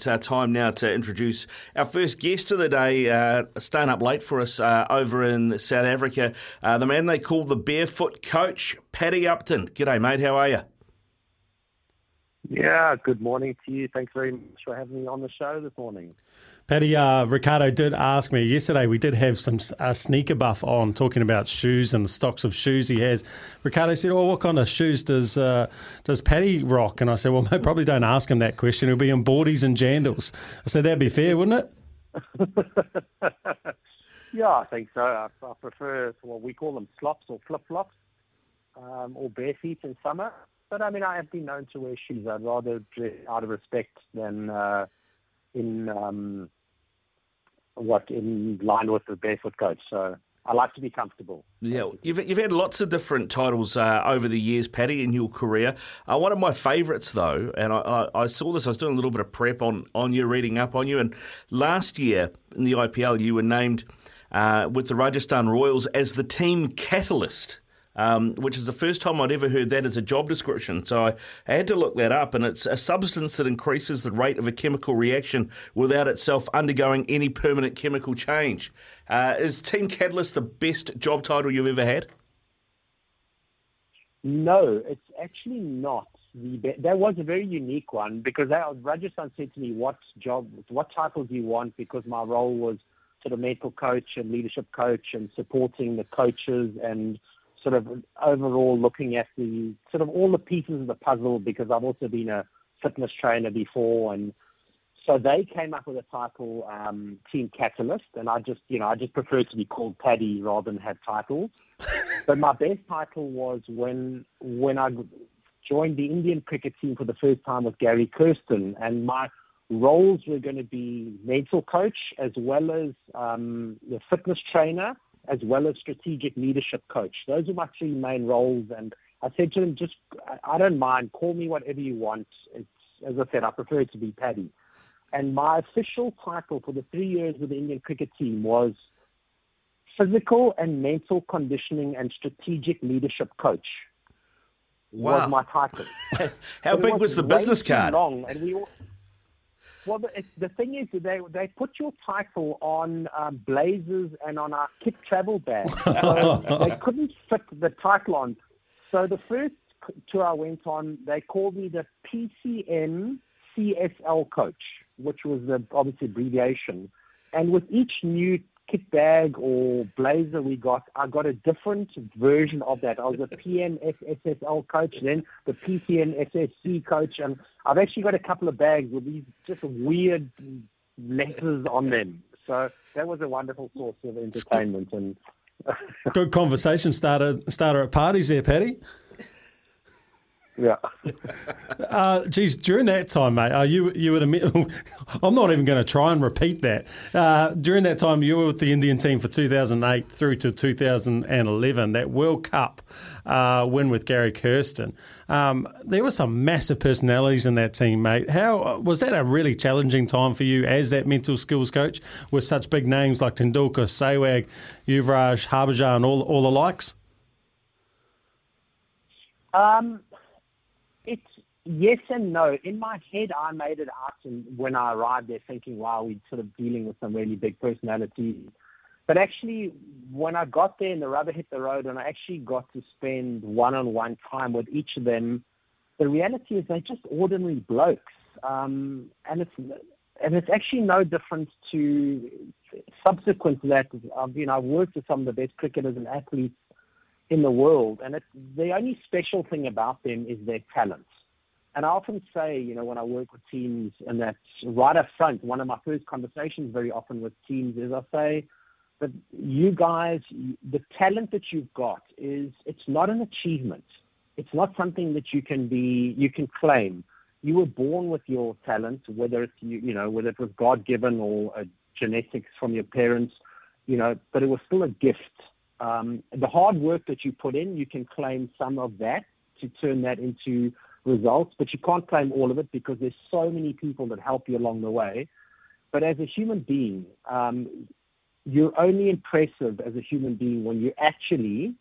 It's our time now to introduce our first guest of the day, uh, staying up late for us uh, over in South Africa, uh, the man they call the Barefoot Coach, Paddy Upton. G'day, mate. How are you? Yeah, good morning to you. Thanks very much for having me on the show this morning. Paddy, uh, Ricardo did ask me yesterday. We did have some uh, sneaker buff on talking about shoes and the stocks of shoes he has. Ricardo said, "Oh, what kind of shoes does uh, does Paddy rock?" And I said, "Well, mate, probably don't ask him that question. He'll be in boardies and jandals." I said, "That'd be fair, wouldn't it?" yeah, I think so. I, I prefer what we call them slops or flip flops, um, or bare feet in summer. But I mean, I have been known to wear shoes. I'd rather dress out of respect than uh, in um, what in line with the barefoot coach. So I like to be comfortable. Yeah, you've, you've had lots of different titles uh, over the years, Paddy, in your career. Uh, one of my favourites, though, and I, I, I, saw this, I was doing a little bit of prep on, on you, reading up on you, and last year in the IPL, you were named uh, with the Rajasthan Royals as the team catalyst um, which is the first time I'd ever heard that as a job description. So I, had to look that up, and it's a substance that increases the rate of a chemical reaction without itself undergoing any permanent chemical change. Uh, is Team Catalyst the best job title you've ever had? No, it's actually not. The that was a very unique one because Rajasthan said to me, "What job, what title do you want?" Because my role was sort of mental coach and leadership coach and supporting the coaches and sort of overall looking at the sort of all the pieces of the puzzle because I've also been a fitness trainer before and so they came up with a title um, Team Catalyst and I just you know I just prefer to be called Paddy rather than have titles. but my best title was when when I joined the Indian cricket team for the first time with Gary Kirsten and my roles were going to be mental coach as well as um, the fitness trainer as well as strategic leadership coach. Those are my three main roles. And I said to him, just, I don't mind, call me whatever you want. It's, as I said, I prefer it to be Paddy. And my official title for the three years with the Indian cricket team was physical and mental conditioning and strategic leadership coach. Wow. Was my title. How big was, was the business card? Long, and we all, well, the, the thing is, they they put your title on um, blazers and on our kit travel bag, so they couldn't fit the title on. So the first tour I went on, they called me the PCN CSL coach, which was the obviously abbreviation. And with each new kit bag or blazer we got, I got a different version of that. I was a PNSSL coach, then the PTNSSC coach, and I've actually got a couple of bags with these just weird letters on them. So that was a wonderful source of entertainment and good conversation starter starter at parties there, Paddy. Yeah. uh, geez, during that time, mate, uh, you you were the. I'm not even going to try and repeat that. Uh, during that time, you were with the Indian team for 2008 through to 2011. That World Cup uh, win with Gary Kirsten. Um, there were some massive personalities in that team, mate. How was that a really challenging time for you as that mental skills coach with such big names like Tendulkar, Sehwag, Yuvraj, Harbhajan, all all the likes? Um It's yes and no. In my head, I made it out and when I arrived there thinking, wow, we're sort of dealing with some really big personalities. But actually, when I got there and the rubber hit the road and I actually got to spend one on one time with each of them, the reality is they're just ordinary blokes. Um, and it's and it's actually no different to subsequent to that. I've, you know, I've worked with some of the best cricketers and athletes in the world, and it, the only special thing about them is their talent. And I often say, you know, when I work with teams, and that's right up front, one of my first conversations very often with teams is I say that you guys, the talent that you've got is, it's not an achievement. It's not something that you can be, you can claim. You were born with your talent, whether it's, you, you know, whether it was God given or a genetics from your parents, you know, but it was still a gift. Um, the hard work that you put in, you can claim some of that to turn that into results, but you can't claim all of it because there's so many people that help you along the way. But as a human being, um, you're only impressive as a human being when you actually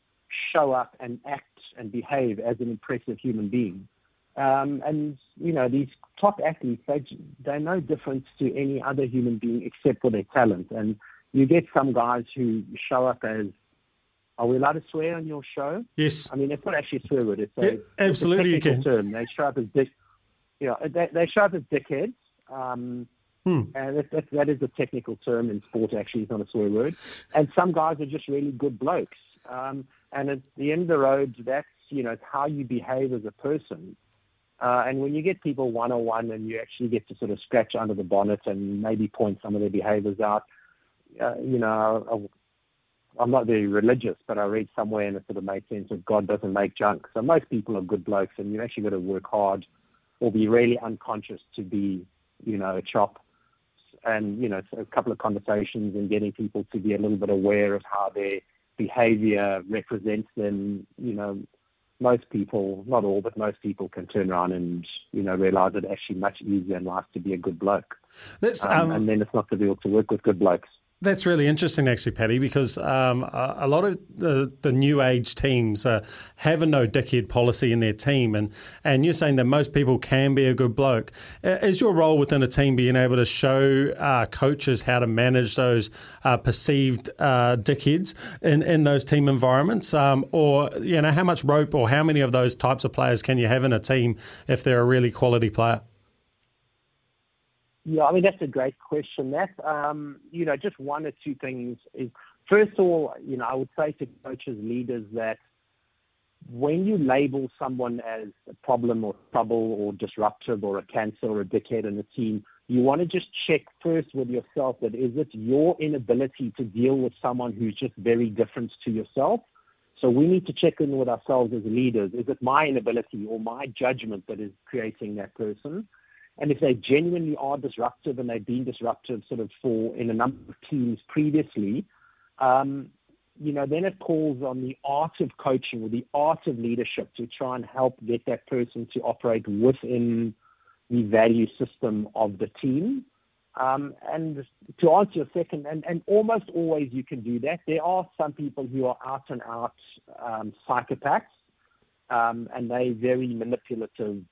show up and act and behave as an impressive human being. Um, and you know these top athletes, they they're no different to any other human being except for their talent. And you get some guys who show up as are we allowed to swear on your show? Yes. I mean, it's not actually a swear word. It's a, yeah, absolutely it's a can. term. They show up as dick. You know, they, they show up as dickheads. Um, hmm. And that, that, that is a technical term in sport. Actually, it's not a swear word. And some guys are just really good blokes. Um, and at the end of the road, that's you know how you behave as a person. Uh, and when you get people one on one, and you actually get to sort of scratch under the bonnet and maybe point some of their behaviours out, uh, you know, I'm not very religious, but I read somewhere and it sort of made sense that God doesn't make junk. So most people are good blokes, and you've actually got to work hard or be really unconscious to be, you know, a chop. And you know, a couple of conversations and getting people to be a little bit aware of how their behaviour represents them. You know, most people, not all, but most people can turn around and you know realize it's actually much easier in life to be a good bloke. Um, um, and then it's not difficult to work with good blokes. That's really interesting, actually, Paddy, because um, a, a, lot of the, the new age teams uh, have a no dickhead policy in their team, and, and you're saying that most people can be a good bloke. Is your role within a team being able to show uh, coaches how to manage those uh, perceived uh, dickheads in, in those team environments, um, or you know how much rope or how many of those types of players can you have in a team if they're a really quality player? Yeah, I mean that's a great question. That um, you know, just one or two things is first of all, you know, I would say to coaches, leaders that when you label someone as a problem or trouble or disruptive or a cancer or a dickhead in a team, you want to just check first with yourself that is it your inability to deal with someone who's just very different to yourself? So we need to check in with ourselves as leaders. Is it my inability or my judgment that is creating that person? And if they genuinely are disruptive and they've been disruptive sort of for in a number of teams previously, um, you know, then it calls on the art of coaching or the art of leadership to try and help get that person to operate within the value system of the team. Um, and to answer your second, and, and almost always you can do that. There are some people who are out and out um, psychopaths, um, and they very manipulative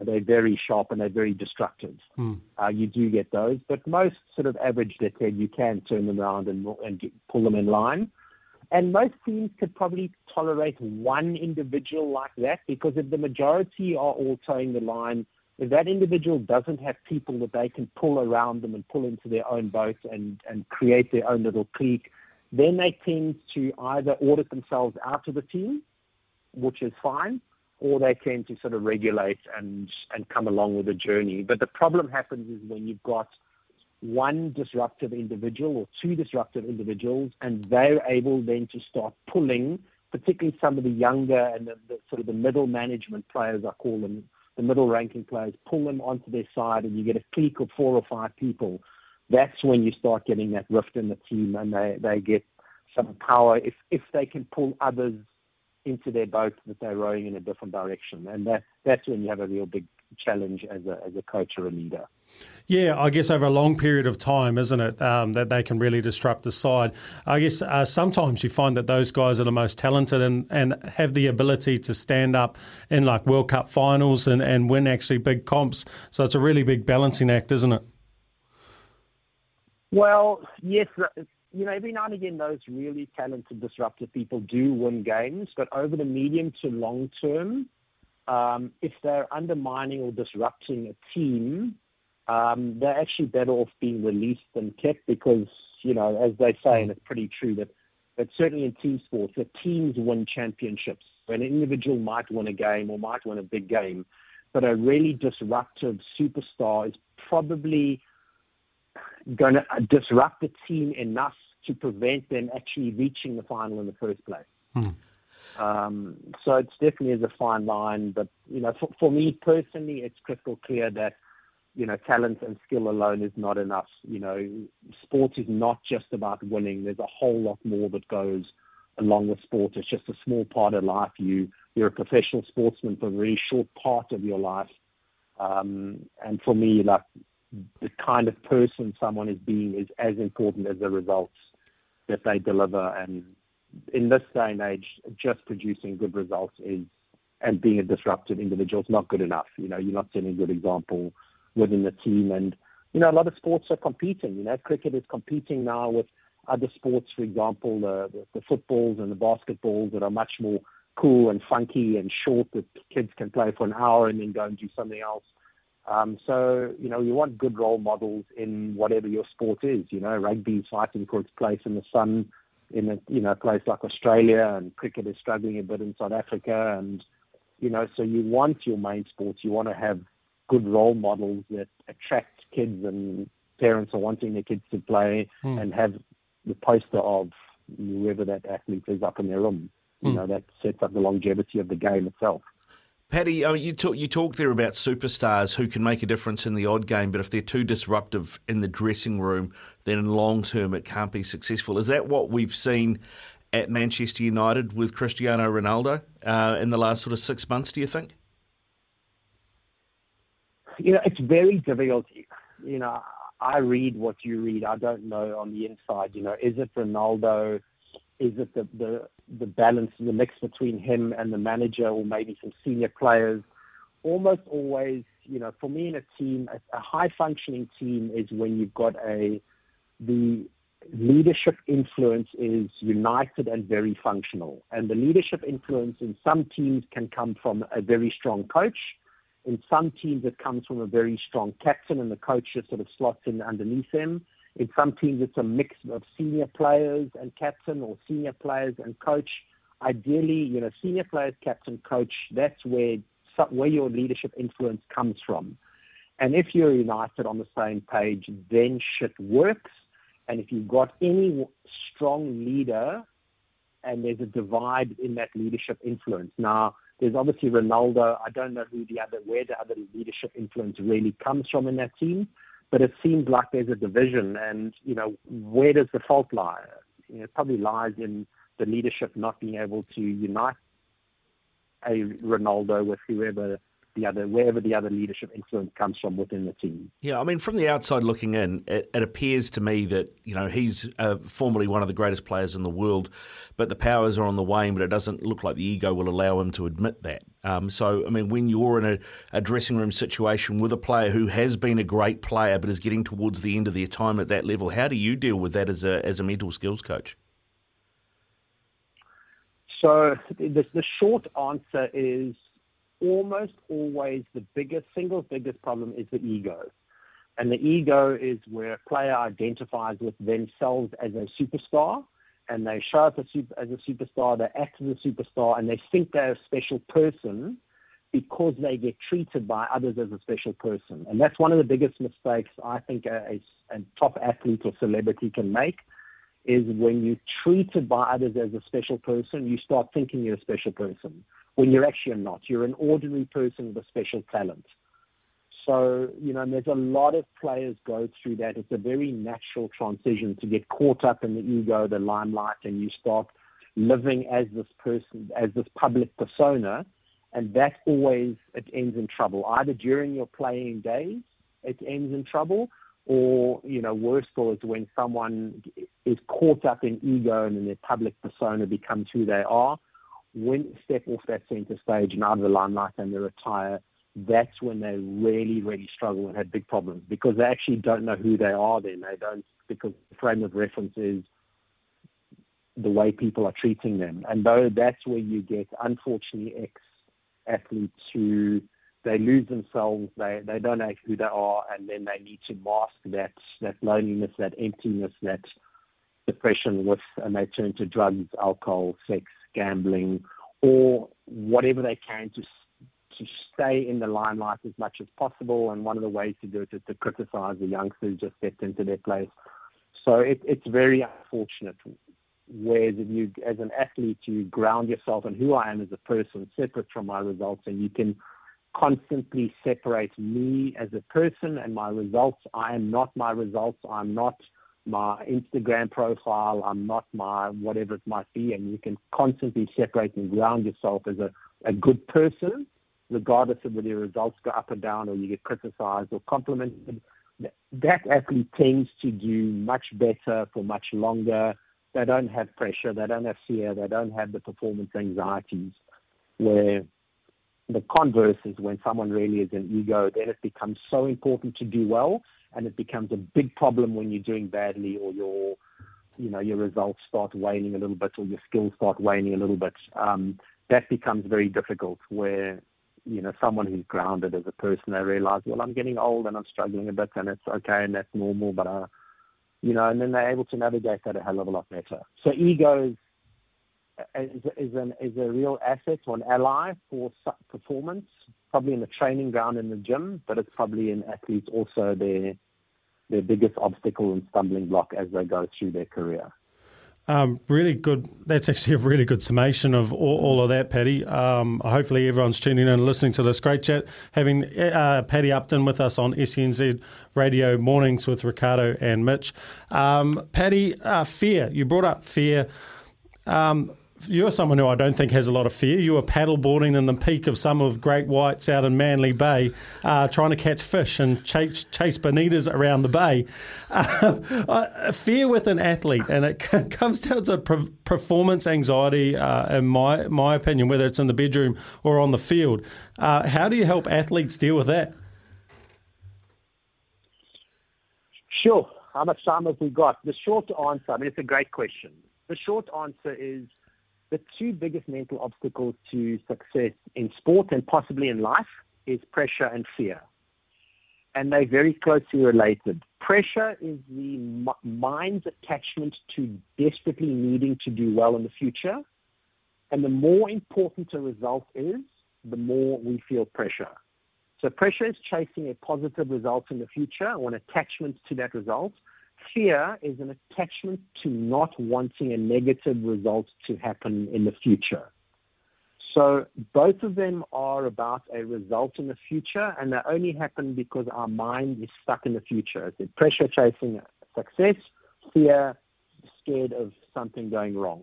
they're very sharp and they're very destructive. Hmm. Uh, you do get those, but most sort of average dickhead, you can turn them around and, and get, pull them in line. And most teams could probably tolerate one individual like that because if the majority are all towing the line, if that individual doesn't have people that they can pull around them and pull into their own boat and, and create their own little clique, then they tend to either audit themselves out of the team, which is fine, or they tend to sort of regulate and, and come along with the journey. But the problem happens is when you've got one disruptive individual or two disruptive individuals, and they're able then to start pulling, particularly some of the younger and the, the sort of the middle management players, I call them, the middle ranking players, pull them onto their side, and you get a clique of four or five people. That's when you start getting that rift in the team, and they, they get some power if if they can pull others into their boat that they're rowing in a different direction. And that, that's when you have a real big challenge as a, as a coach or a leader. Yeah, I guess over a long period of time, isn't it, um, that they can really disrupt the side. I guess uh, sometimes you find that those guys are the most talented and, and have the ability to stand up in like World Cup finals and, and win actually big comps. So it's a really big balancing act, isn't it? Well, yes, you know, every now and again, those really talented, disruptive people do win games, but over the medium to long term, um, if they're undermining or disrupting a team, um, they're actually better off being released than kept because, you know, as they say, and it's pretty true that, that certainly in team sports, the teams win championships. An individual might win a game or might win a big game, but a really disruptive superstar is probably going to disrupt the team enough to prevent them actually reaching the final in the first place. Hmm. Um, so it's definitely is a fine line, but you know, for, for me personally, it's crystal clear that you know talent and skill alone is not enough. You know, sports is not just about winning. There's a whole lot more that goes along with sport. It's just a small part of life. You you're a professional sportsman for a very short part of your life. Um, and for me, like the kind of person someone is being is as important as the results that they deliver. And in this day and age, just producing good results is and being a disruptive individual is not good enough. You know, you're not setting a good example within the team. And you know, a lot of sports are competing. You know, cricket is competing now with other sports, for example, the, the, the footballs and the basketballs that are much more cool and funky and short that kids can play for an hour and then go and do something else. Um, so, you know, you want good role models in whatever your sport is. You know, rugby is fighting for its place in the sun in a, you know, a place like Australia and cricket is struggling a bit in South Africa. And, you know, so you want your main sports, you want to have good role models that attract kids and parents are wanting their kids to play mm. and have the poster of whoever that athlete is up in their room. You mm. know, that sets up the longevity of the game itself. Paddy, I mean, you talk you talk there about superstars who can make a difference in the odd game, but if they're too disruptive in the dressing room, then in long term it can't be successful. Is that what we've seen at Manchester United with Cristiano Ronaldo uh, in the last sort of six months? Do you think? You know, it's very difficult. You know, I read what you read. I don't know on the inside. You know, is it Ronaldo? Is it the, the, the balance, the mix between him and the manager or maybe some senior players? Almost always, you know, for me in a team, a, a high functioning team is when you've got a, the leadership influence is united and very functional. And the leadership influence in some teams can come from a very strong coach. In some teams, it comes from a very strong captain, and the coach just sort of slots in underneath him. In some teams, it's a mix of senior players and captain or senior players and coach. Ideally, you know, senior players, captain, coach, that's where, where your leadership influence comes from. And if you're united on the same page, then shit works. And if you've got any strong leader and there's a divide in that leadership influence. Now, there's obviously Ronaldo. I don't know who the other, where the other leadership influence really comes from in that team but it seems like there's a division, and you know where does the fault lie? You know, it probably lies in the leadership not being able to unite a Ronaldo with whoever the other wherever the other leadership influence comes from within the team. Yeah, I mean, from the outside looking in, it, it appears to me that you know he's uh, formerly one of the greatest players in the world, but the powers are on the wane. But it doesn't look like the ego will allow him to admit that. Um, so, I mean, when you're in a, a, dressing room situation with a player who has been a great player but is getting towards the end of their time at that level, how do you deal with that as a as a mental skills coach? So the, the short answer is almost always the biggest, single biggest problem is the ego. And the ego is where a player identifies with themselves as a superstar and they show up as, a superstar, they act as a superstar, and they think they're a special person because they get treated by others as a special person. And that's one of the biggest mistakes I think a, a, a top athlete or celebrity can make is when you're treated by others as a special person, you start thinking you're a special person when you're actually not. You're an ordinary person with a special talent. So, you know, there's a lot of players go through that. It's a very natural transition to get caught up in the ego, the limelight, and you start living as this person, as this public persona. And that always, it ends in trouble. Either during your playing days, it ends in trouble, or, you know, worse still is when someone is caught up in ego and their public persona becomes who they are when step off that center stage and out of the limelight and they retire, that's when they really, really struggle and have big problems because they actually don't know who they are then. They don't, because the frame of reference is the way people are treating them. And though that's where you get, unfortunately, ex athletes who they lose themselves, they, they don't know who they are, and then they need to mask that, that loneliness, that emptiness, that depression with, and they turn to drugs, alcohol, sex, gambling, or whatever they can to to stay in the limelight as much as possible. And one of the ways to do it is to criticize the youngsters just stepped into their place. So it, it's very unfortunate. Whereas if you, as an athlete, you ground yourself and who I am as a person, separate from my results, and you can constantly separate me as a person and my results. I am not my results. I'm not my Instagram profile. I'm not my whatever it might be. And you can constantly separate and ground yourself as a, a good person, regardless of whether your results go up or down or you get criticized or complimented that athlete tends to do much better for much longer. They don't have pressure, they don't have fear, they don't have the performance anxieties. Where the converse is when someone really is an ego, then it becomes so important to do well, and it becomes a big problem when you're doing badly or your, you know, your results start waning a little bit or your skills start waning a little bit. Um, that becomes very difficult. Where you know, someone who's grounded as a person, they realize, well, I'm getting old and I'm struggling a bit and it's okay and that's normal, but, uh, you know, and then they're able to navigate that a hell of a lot better. So ego is, is, is, an, is a real asset or an ally for performance, probably in the training ground in the gym, but it's probably in athletes also their, their biggest obstacle and stumbling block as they go through their career. Um, really good. That's actually a really good summation of all, all of that, Paddy. Um, hopefully, everyone's tuning in and listening to this great chat. Having uh, Paddy Upton with us on SENZ Radio Mornings with Ricardo and Mitch. Um, Paddy, uh, fear. You brought up fear. Um, you're someone who I don't think has a lot of fear. You were paddleboarding in the peak of some of great whites out in Manly Bay, uh, trying to catch fish and chase, chase bonitas around the bay. Uh, fear with an athlete, and it comes down to performance anxiety, uh, in my my opinion, whether it's in the bedroom or on the field. Uh, how do you help athletes deal with that? Sure. How much time have we got? The short answer, I mean, it's a great question. The short answer is the two biggest mental obstacles to success in sport and possibly in life is pressure and fear. And they're very closely related. Pressure is the mind's attachment to desperately needing to do well in the future. And the more important a result is, the more we feel pressure. So pressure is chasing a positive result in the future or an attachment to that result fear is an attachment to not wanting a negative result to happen in the future. So both of them are about a result in the future, and they only happen because our mind is stuck in the future. It's pressure chasing success, fear, scared of something going wrong.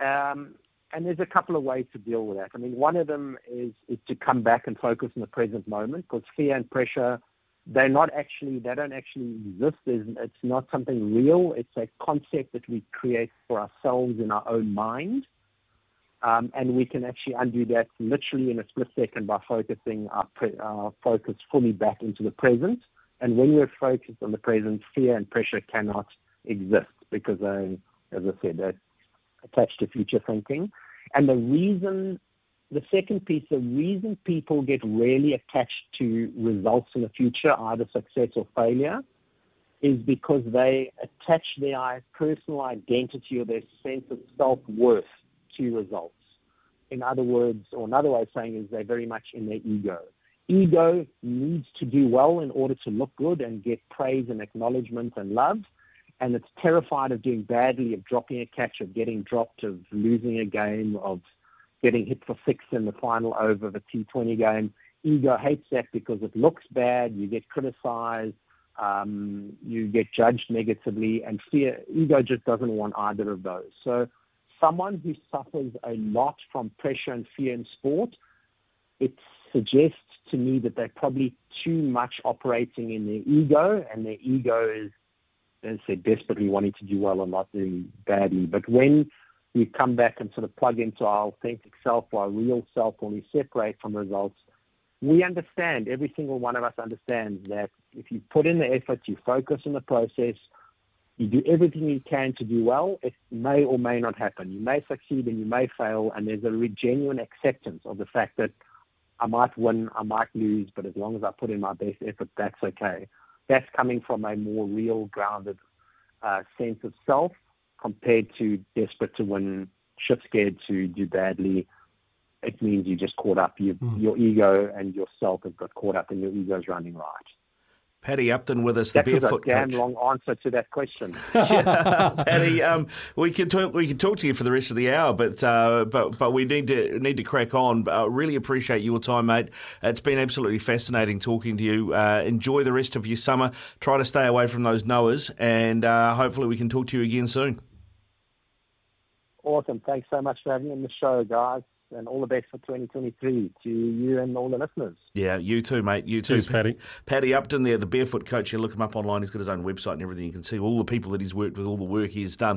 Um, and there's a couple of ways to deal with that. I mean, one of them is, is to come back and focus on the present moment because fear and pressure they're not actually they don't actually exist. It's not something real. It's a concept that we create for ourselves in our own mind, um, and we can actually undo that literally in a split second by focusing our, pre- our focus fully back into the present. And when we're focused on the present, fear and pressure cannot exist because, they, as I said, they're attached to future thinking. And the reason the second piece, the reason people get really attached to results in the future, either success or failure, is because they attach their personal identity or their sense of self worth to results. In other words, or another way of saying is they're very much in their ego. Ego needs to do well in order to look good and get praise and acknowledgement and love. And it's terrified of doing badly, of dropping a catch, of getting dropped, of losing a game, of getting hit for six in the final over of a T20 game. Ego hates that because it looks bad, you get criticized, um, you get judged negatively, and fear, ego just doesn't want either of those. So, someone who suffers a lot from pressure and fear in sport, it suggests to me that they're probably too much operating in their ego, and their ego is, as I said, desperately wanting to do well and not doing badly. But when we come back and sort of plug into our authentic self, our real self, when we separate from results, we understand, every single one of us understands that if you put in the effort, you focus on the process, you do everything you can to do well, it may or may not happen. You may succeed and you may fail, and there's a genuine acceptance of the fact that I might win, I might lose, but as long as I put in my best effort, that's okay. That's coming from a more real, grounded uh, sense of self compared to desperate to win, shit scared to do badly. It means you just caught up. You, mm. Your ego and yourself have got caught up, and your ego's running right. Paddy Upton with us, the that barefoot was a damn coach. long answer to that question. yeah, Paddy, um, we can talk. We can talk to you for the rest of the hour, but uh, but but we need to need to crack on. I uh, really appreciate your time, mate. It's been absolutely fascinating talking to you. Uh, enjoy the rest of your summer. Try to stay away from those Noahs, and uh, hopefully we can talk to you again soon. Awesome. Thanks so much for having me on the show, guys and all the best for 2023 to you and all the listeners. Yeah, you too, mate. You too. Cheers, Paddy. Paddy Upton there, the barefoot coach. You look him up online. He's got his own website and everything. You can see all the people that he's worked with, all the work he's done.